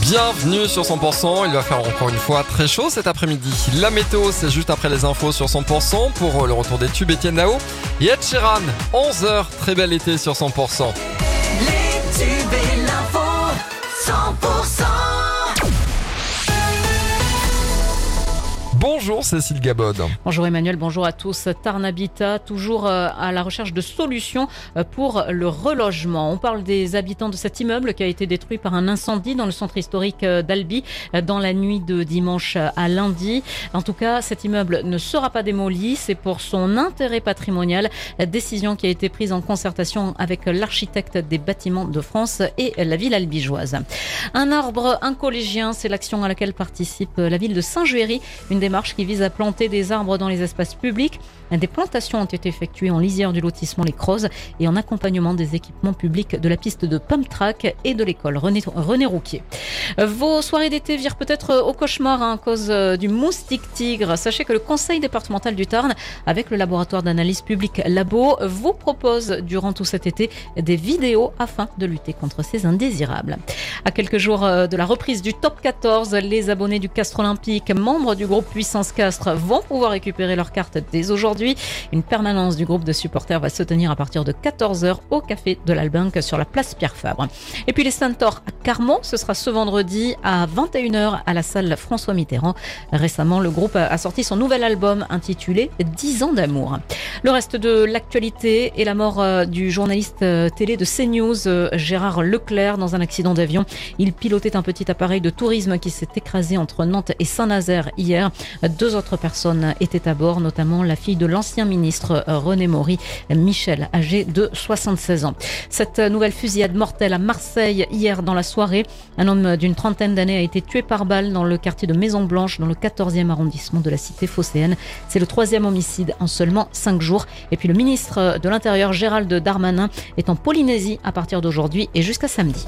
Bienvenue sur 100%, il va faire encore une fois très chaud cet après-midi. La météo, c'est juste après les infos sur 100% pour le retour des tubes Etienne Nao et Ed Sheeran. 11h, très bel été sur 100%. Les tubes et l'info 100% Bonjour Cécile Gabod. Bonjour Emmanuel, bonjour à tous. Tarnabita, toujours euh, à la recherche de solutions euh, pour le relogement. On parle des habitants de cet immeuble qui a été détruit par un incendie dans le centre historique euh, d'Albi dans la nuit de dimanche à lundi. En tout cas, cet immeuble ne sera pas démoli. C'est pour son intérêt patrimonial. Décision qui a été prise en concertation avec l'architecte des bâtiments de France et la ville albigeoise. Un arbre, un collégien, c'est l'action à laquelle participe la ville de Saint-Juéry. Une démarche qui vise à planter des arbres dans les espaces publics. Des plantations ont été effectuées en lisière du lotissement Les Crozes et en accompagnement des équipements publics de la piste de Pump Track et de l'école René, René Rouquier. Vos soirées d'été virent peut-être au cauchemar hein, à cause euh, du moustique tigre. Sachez que le conseil départemental du Tarn, avec le laboratoire d'analyse publique Labo, vous propose durant tout cet été des vidéos afin de lutter contre ces indésirables. À quelques jours euh, de la reprise du top 14, les abonnés du Castre Olympique, membres du groupe Puissance Castres vont pouvoir récupérer leurs cartes dès aujourd'hui. Une permanence du groupe de supporters va se tenir à partir de 14h au café de l'Albinque sur la place Pierre Fabre. Et puis les Centaures à Carmont, ce sera ce vendredi à 21h à la salle François Mitterrand. Récemment, le groupe a sorti son nouvel album intitulé 10 ans d'amour. Le reste de l'actualité est la mort euh, du journaliste euh, télé de CNews, euh, Gérard Leclerc, dans un accident d'avion. Il pilotait un petit appareil de tourisme qui s'est écrasé entre Nantes et Saint-Nazaire hier. Deux autres personnes étaient à bord, notamment la fille de l'ancien ministre euh, René Maury, Michel, âgé de 76 ans. Cette nouvelle fusillade mortelle à Marseille hier dans la soirée. Un homme d'une trentaine d'années a été tué par balle dans le quartier de Maison Blanche, dans le 14e arrondissement de la cité phocéenne. C'est le troisième homicide en seulement cinq jours. Et puis le ministre de l'Intérieur, Gérald Darmanin, est en Polynésie à partir d'aujourd'hui et jusqu'à samedi.